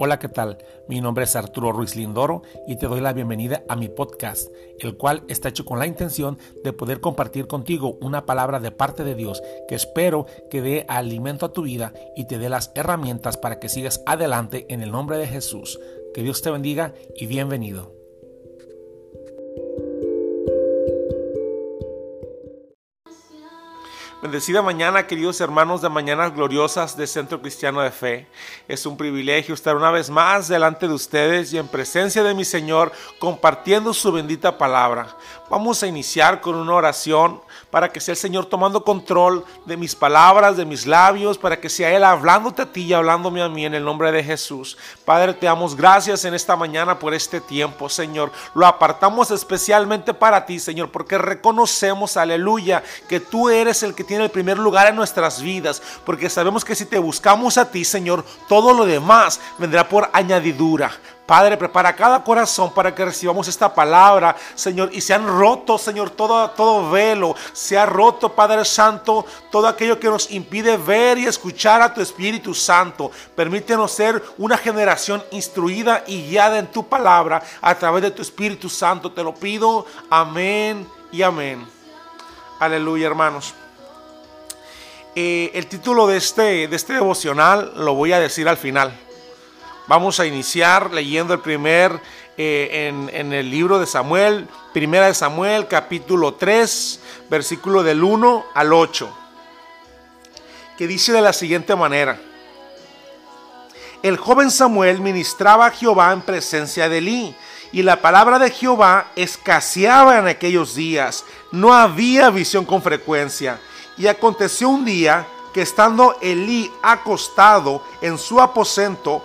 Hola, ¿qué tal? Mi nombre es Arturo Ruiz Lindoro y te doy la bienvenida a mi podcast, el cual está hecho con la intención de poder compartir contigo una palabra de parte de Dios que espero que dé alimento a tu vida y te dé las herramientas para que sigas adelante en el nombre de Jesús. Que Dios te bendiga y bienvenido. Bendecida mañana, queridos hermanos de Mañanas Gloriosas de Centro Cristiano de Fe. Es un privilegio estar una vez más delante de ustedes y en presencia de mi Señor compartiendo su bendita palabra. Vamos a iniciar con una oración para que sea el Señor tomando control de mis palabras, de mis labios, para que sea Él hablándote a ti y hablándome a mí en el nombre de Jesús. Padre, te damos gracias en esta mañana por este tiempo, Señor. Lo apartamos especialmente para ti, Señor, porque reconocemos, aleluya, que tú eres el que tiene el primer lugar en nuestras vidas, porque sabemos que si te buscamos a ti, Señor, todo lo demás vendrá por añadidura. Padre, prepara cada corazón para que recibamos esta palabra, Señor, y se han roto, Señor, todo, todo velo, se ha roto, Padre Santo, todo aquello que nos impide ver y escuchar a tu Espíritu Santo. Permítenos ser una generación instruida y guiada en tu palabra a través de tu Espíritu Santo. Te lo pido, amén y amén. Aleluya, hermanos. Eh, el título de este, de este devocional lo voy a decir al final. Vamos a iniciar leyendo el primer eh, en, el libro de Samuel, primera de Samuel, capítulo 3, versículo del 1 al 8, que dice de la siguiente manera. El joven Samuel ministraba a Jehová en presencia de Elí, y la palabra de Jehová escaseaba en aquellos días. No había visión con frecuencia. Y aconteció un día que estando Elí acostado en su aposento,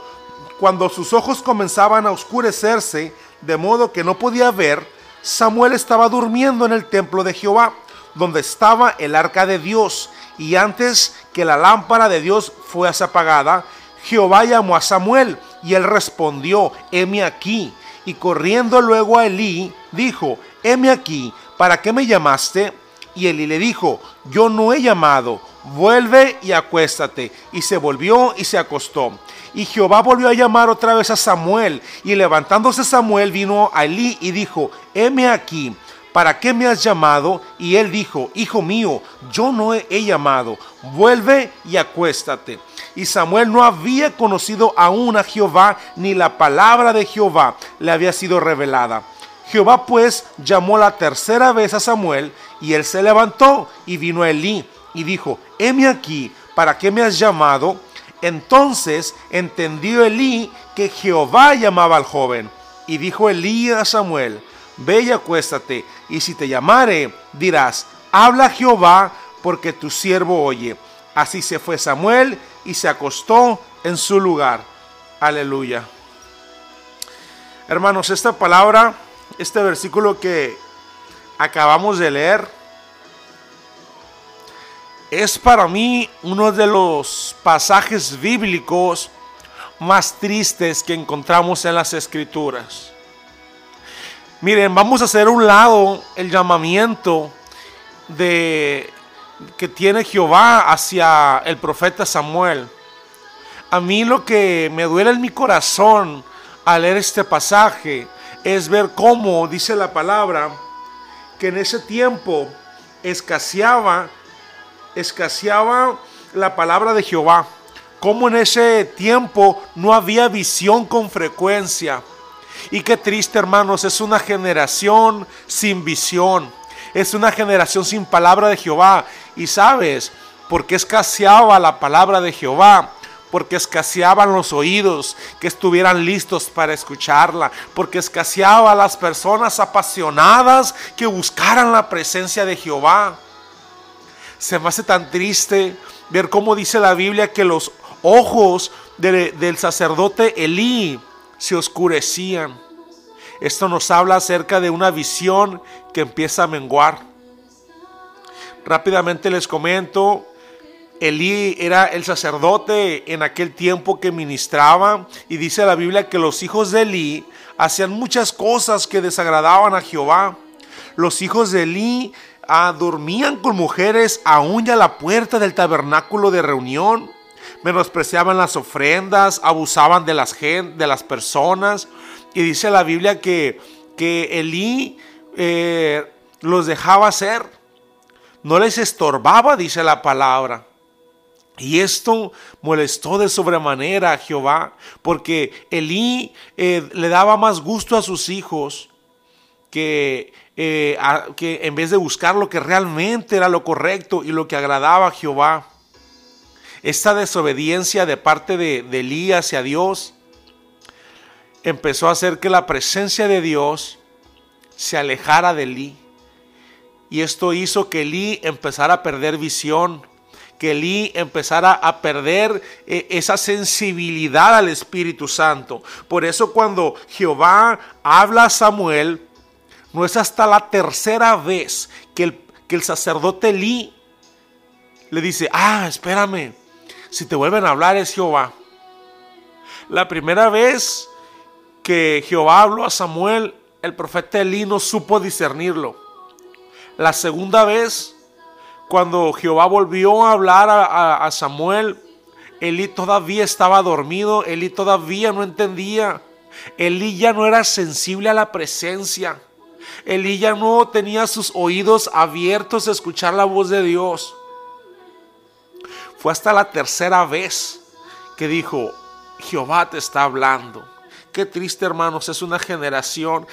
cuando sus ojos comenzaban a oscurecerse, de modo que no podía ver, Samuel estaba durmiendo en el templo de Jehová, donde estaba el arca de Dios. Y antes que la lámpara de Dios fuese apagada, Jehová llamó a Samuel, y él respondió, heme aquí. Y corriendo luego a Elí, dijo, heme aquí, ¿para qué me llamaste? Y Elí le dijo, yo no he llamado, vuelve y acuéstate. Y se volvió y se acostó. Y Jehová volvió a llamar otra vez a Samuel. Y levantándose Samuel vino a Elí y dijo, heme aquí, ¿para qué me has llamado? Y él dijo, Hijo mío, yo no he, llamado, vuelve y acuéstate. Y Samuel no había conocido aún a Jehová, ni la palabra de Jehová le había sido revelada. Jehová pues llamó la tercera vez a Samuel, y él se levantó y vino a Elí, y dijo, heme aquí, ¿para qué me has llamado? Entonces entendió Elí que Jehová llamaba al joven. Y dijo Elí a Samuel, ve y acuéstate, y si te llamare, dirás, habla Jehová, porque tu siervo oye. Así se fue Samuel y se acostó en su lugar. Aleluya. Hermanos, esta palabra, este versículo que acabamos de leer, es para mí uno de los pasajes bíblicos más tristes que encontramos en las escrituras. Miren, vamos a hacer un lado el llamamiento de que tiene Jehová hacia el profeta Samuel. A mí lo que me duele en mi corazón al leer este pasaje es ver cómo dice la palabra que en ese tiempo escaseaba escaseaba la palabra de Jehová. Como en ese tiempo no había visión con frecuencia. Y qué triste, hermanos, es una generación sin visión. Es una generación sin palabra de Jehová. Y sabes, porque escaseaba la palabra de Jehová, porque escaseaban los oídos que estuvieran listos para escucharla, porque escaseaba las personas apasionadas que buscaran la presencia de Jehová. Se me hace tan triste ver cómo dice la Biblia que los ojos del sacerdote Elí se oscurecían. Esto nos habla acerca de una visión que empieza a menguar. Rápidamente les comento, Elí era el sacerdote en aquel tiempo que ministraba y dice la Biblia que los hijos de Elí hacían muchas cosas que desagradaban a Jehová. Los hijos de Elí Ah, dormían con mujeres aún ya a la puerta del tabernáculo de reunión. menospreciaban las ofrendas, abusaban de las, de las personas. Y dice la Biblia que, que Elí eh, los dejaba hacer, no les estorbaba, dice la palabra. Y esto molestó de sobremanera a Jehová, porque Elí eh, le daba más gusto a sus hijos que, eh, que en vez de buscar lo que realmente era lo correcto y lo que agradaba a Jehová. Esta desobediencia de parte de, de Elí hacia Dios empezó a hacer que la presencia de Dios se alejara de Elí. Y esto hizo que Elí empezara a perder visión, que Elí empezara a perder eh, esa sensibilidad al Espíritu Santo. Por eso cuando Jehová habla a Samuel, no es hasta la tercera vez que el, sacerdote Elí le dice, ah, espérame, si te vuelven a hablar es Jehová. La primera vez que Jehová habló a Samuel, el profeta Elí no supo discernirlo. La segunda vez cuando Jehová volvió a hablar a, Samuel, Elí todavía estaba dormido, Elí todavía no entendía. Elí ya no era sensible a la presencia. Elí ya no tenía sus oídos abiertos a escuchar la voz de Dios. Fue hasta la tercera vez que dijo, Jehová te está hablando. Qué triste, hermanos, es una generación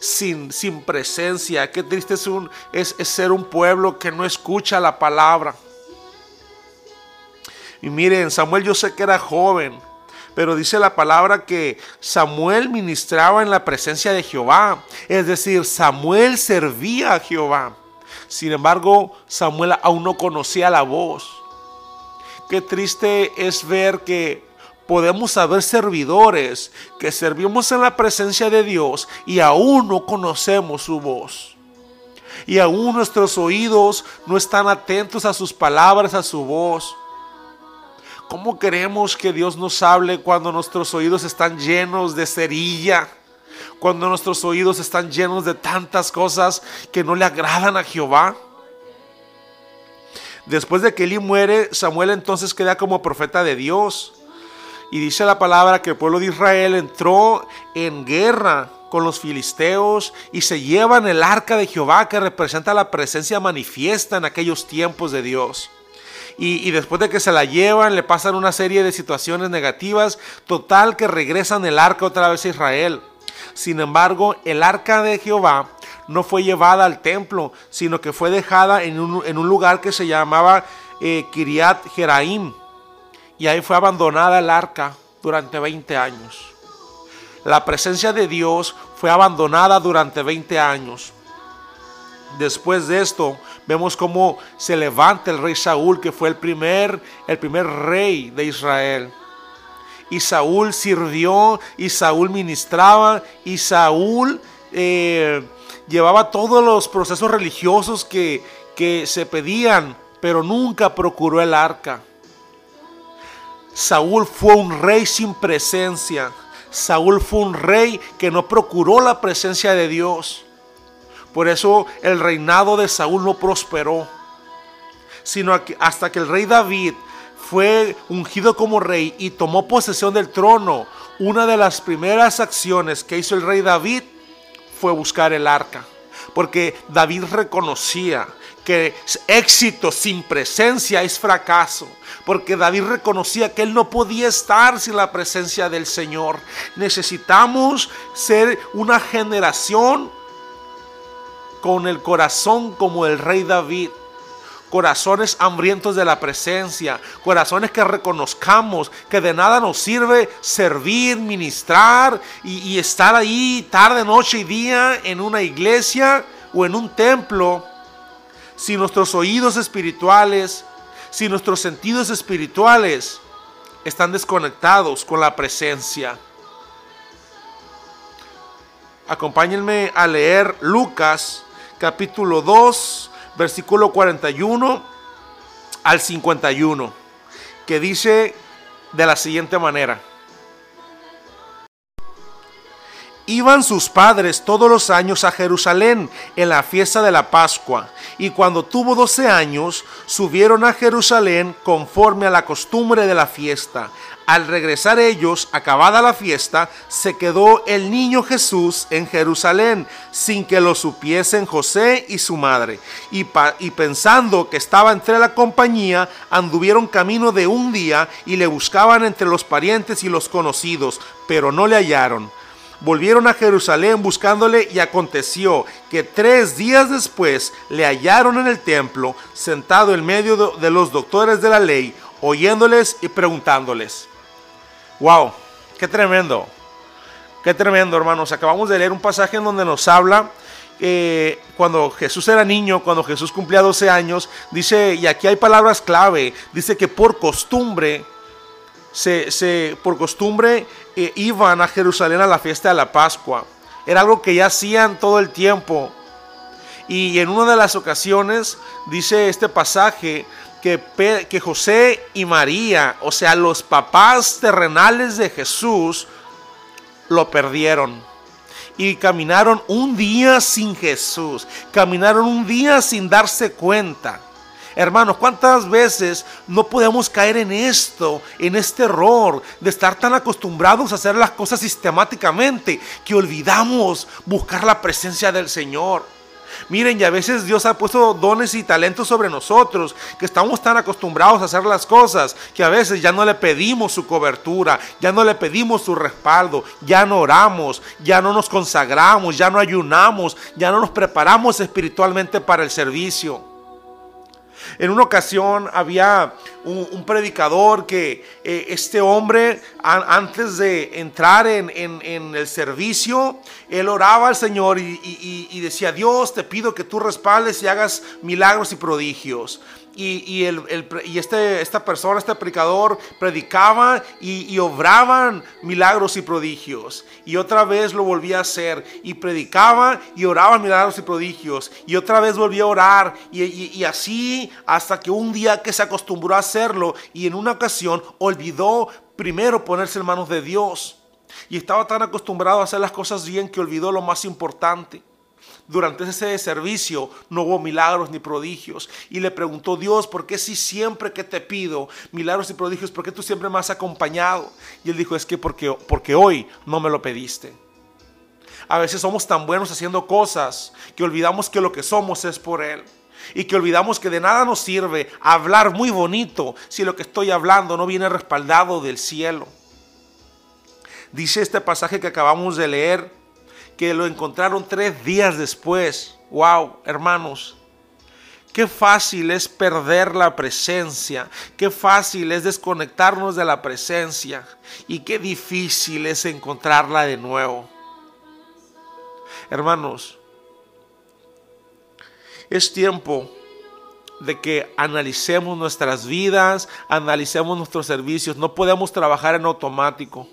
sin, sin presencia. Qué triste es, un, es, ser un pueblo que no escucha la palabra. Y miren, Samuel yo sé que era joven, pero dice la palabra que Samuel ministraba en la presencia de Jehová. Es decir, Samuel servía a Jehová. Sin embargo, Samuel aún no conocía la voz. Qué triste es ver que podemos haber servidores que servimos en la presencia de Dios y aún no conocemos su voz. Y aún nuestros oídos no están atentos a sus palabras, a su voz. ¿Cómo queremos que Dios nos hable cuando nuestros oídos están llenos de cerilla? Cuando nuestros oídos están llenos de tantas cosas que no le agradan a Jehová. Después de que Eli muere, Samuel entonces queda como profeta de Dios. Y dice la palabra que el pueblo de Israel entró en guerra con los filisteos y se llevan el arca de Jehová que representa la presencia manifiesta en aquellos tiempos de Dios. Y, después de que se la llevan, le pasan una serie de situaciones negativas, total que regresan el arca otra vez a Israel. Sin embargo, el arca de Jehová no fue llevada al templo, sino que fue dejada en un, lugar que se llamaba eh, Kiriat Jeraim y ahí fue abandonada el arca durante 20 años. La presencia de Dios fue abandonada durante 20 años. Después de esto, vemos cómo se levanta el rey Saúl, que fue el primer, el primer rey de Israel. Y Saúl sirvió, y Saúl ministraba, y Saúl eh, llevaba todos los procesos religiosos que, que se pedían, pero nunca procuró el arca. Saúl fue un rey sin presencia. Saúl fue un rey que no procuró la presencia de Dios. Por eso el reinado de Saúl no prosperó. Sino hasta que el rey David fue ungido como rey y tomó posesión del trono, una de las primeras acciones que hizo el rey David fue buscar el arca. Porque David reconocía que éxito sin presencia es fracaso. Porque David reconocía que él no podía estar sin la presencia del Señor. Necesitamos ser una generación con el corazón como el rey David. Corazones hambrientos de la presencia, corazones que reconozcamos que de nada nos sirve servir, ministrar y, estar ahí tarde, noche y día en una iglesia o en un templo si nuestros oídos espirituales, si nuestros sentidos espirituales están desconectados con la presencia. Acompáñenme a leer Lucas capítulo 2, versículo 41 al 51, que dice de la siguiente manera. Iban sus padres todos los años a Jerusalén en la fiesta de la Pascua, y cuando tuvo doce años, subieron a Jerusalén conforme a la costumbre de la fiesta. Al regresar ellos, acabada la fiesta, se quedó el niño Jesús en Jerusalén, sin que lo supiesen José y su madre. Y, y, pensando que estaba entre la compañía, anduvieron camino de un día y le buscaban entre los parientes y los conocidos, pero no le hallaron volvieron a Jerusalén buscándole y aconteció que tres días después le hallaron en el templo, sentado en medio de los doctores de la ley, oyéndoles y preguntándoles. ¡Wow! ¡Qué tremendo! ¡Qué tremendo, hermanos! Acabamos de leer un pasaje en donde nos habla eh, cuando Jesús era niño, cuando Jesús cumplía 12 años, dice, y aquí hay palabras clave, dice que por costumbre se, por costumbre eh, iban a Jerusalén a la fiesta de la Pascua. Era algo que ya hacían todo el tiempo. Y en una de las ocasiones dice este pasaje que, que José y María, o sea, los papás terrenales de Jesús, lo perdieron. Y caminaron un día sin Jesús. Caminaron un día sin darse cuenta. Hermanos, ¿cuántas veces no podemos caer en esto, en este error de estar tan acostumbrados a hacer las cosas sistemáticamente que olvidamos buscar la presencia del Señor? Miren, y a veces Dios ha puesto dones y talentos sobre nosotros, que estamos tan acostumbrados a hacer las cosas, que a veces ya no le pedimos su cobertura, ya no le pedimos su respaldo, ya no oramos, ya no nos consagramos, ya no ayunamos, ya no nos preparamos espiritualmente para el servicio. En una ocasión había un, predicador que eh, este hombre, antes de entrar en, el servicio, él oraba al Señor y decía, Dios, te pido que tú respaldes y hagas milagros y prodigios y, y este, esta persona, este predicador, predicaba y, obraban milagros y prodigios. Y otra vez lo volvía a hacer. Y predicaba y oraban milagros y prodigios. Y otra vez volvía a orar. Y, así hasta que un día que se acostumbró a hacerlo y en una ocasión olvidó primero ponerse en manos de Dios. Y estaba tan acostumbrado a hacer las cosas bien que olvidó lo más importante durante ese servicio no hubo milagros ni prodigios. Y le preguntó Dios, ¿por qué si siempre que te pido milagros y prodigios, por qué tú siempre me has acompañado? Y él dijo, es que porque, porque hoy no me lo pediste. A veces somos tan buenos haciendo cosas que olvidamos que lo que somos es por Él. Y que olvidamos que de nada nos sirve hablar muy bonito si lo que estoy hablando no viene respaldado del cielo. Dice este pasaje que acabamos de leer que lo encontraron tres días después. Wow, hermanos. Qué fácil es perder la presencia, qué fácil es desconectarnos de la presencia y qué difícil es encontrarla de nuevo. Hermanos, es tiempo de que analicemos nuestras vidas, analicemos nuestros servicios. No podemos trabajar en automático.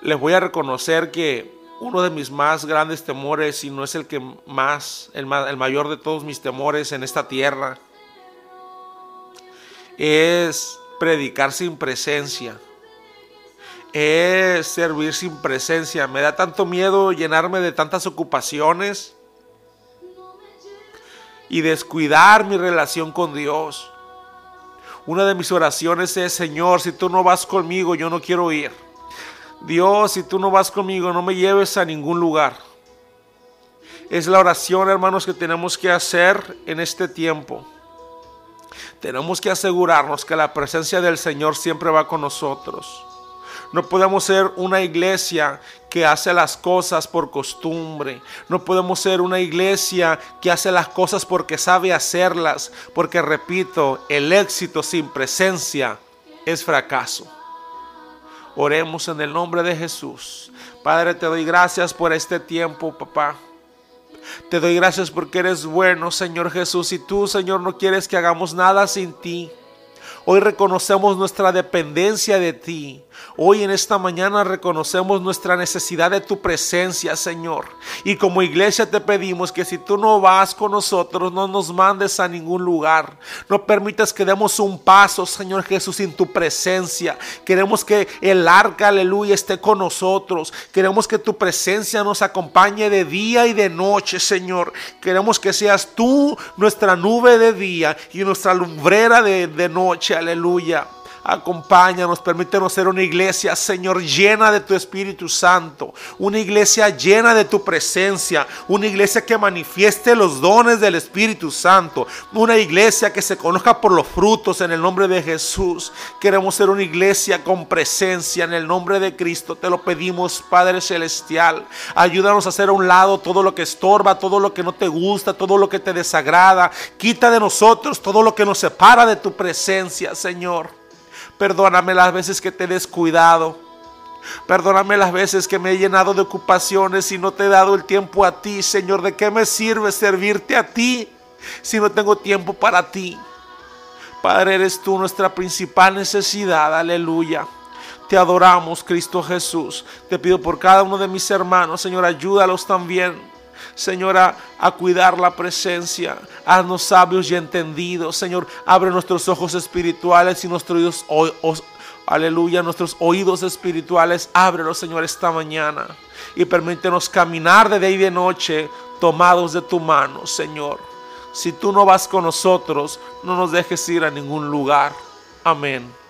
Les voy a reconocer que uno de mis más grandes temores, y no es el que más, el, el mayor de todos mis temores en esta tierra, es predicar sin presencia. Es servir sin presencia. Me da tanto miedo llenarme de tantas ocupaciones y descuidar mi relación con Dios. Una de mis oraciones es, Señor, si tú no vas conmigo, yo no quiero ir. Dios, si tú no vas conmigo, no me lleves a ningún lugar. Es la oración, hermanos, que tenemos que hacer en este tiempo. Tenemos que asegurarnos que la presencia del Señor siempre va con nosotros. No podemos ser una iglesia que hace las cosas por costumbre. No podemos ser una iglesia que hace las cosas porque sabe hacerlas. Porque repito, el éxito sin presencia es fracaso. Oremos en el nombre de Jesús. Padre, te doy gracias por este tiempo, papá. Te doy gracias porque eres bueno, Señor Jesús. Y tú, Señor, no quieres que hagamos nada sin ti. Hoy reconocemos nuestra dependencia de ti. Hoy en esta mañana reconocemos nuestra necesidad de tu presencia, Señor. Y como iglesia te pedimos que si tú no vas con nosotros, no nos mandes a ningún lugar. No permitas que demos un paso, Señor Jesús, sin tu presencia. Queremos que el arca, aleluya, esté con nosotros. Queremos que tu presencia nos acompañe de día y de noche, Señor. Queremos que seas tú nuestra nube de día y nuestra lumbrera de, de noche, aleluya. Acompáñanos, permítenos ser una iglesia, Señor, llena de tu Espíritu Santo. Una iglesia llena de tu presencia. Una iglesia que manifieste los dones del Espíritu Santo. Una iglesia que se conozca por los frutos en el nombre de Jesús. Queremos ser una iglesia con presencia en el nombre de Cristo. Te lo pedimos, Padre Celestial. Ayúdanos a hacer a un lado todo lo que estorba, todo lo que no te gusta, todo lo que te desagrada. Quita de nosotros todo lo que nos separa de tu presencia, Señor. Perdóname las veces que te he descuidado. Perdóname las veces que me he llenado de ocupaciones y no te he dado el tiempo a ti, Señor. ¿De qué me sirve servirte a ti si no tengo tiempo para ti? Padre, eres tú nuestra principal necesidad. Aleluya. Te adoramos, Cristo Jesús. Te pido por cada uno de mis hermanos, Señor, ayúdalos también Señor, a, cuidar la presencia. Haznos sabios y entendidos. Señor, abre nuestros ojos espirituales y nuestros oídos, aleluya, nuestros oídos espirituales. Ábrelos, Señor, esta mañana. Y permítenos caminar de día y de noche tomados de tu mano, Señor. Si tú no vas con nosotros, no nos dejes ir a ningún lugar. Amén.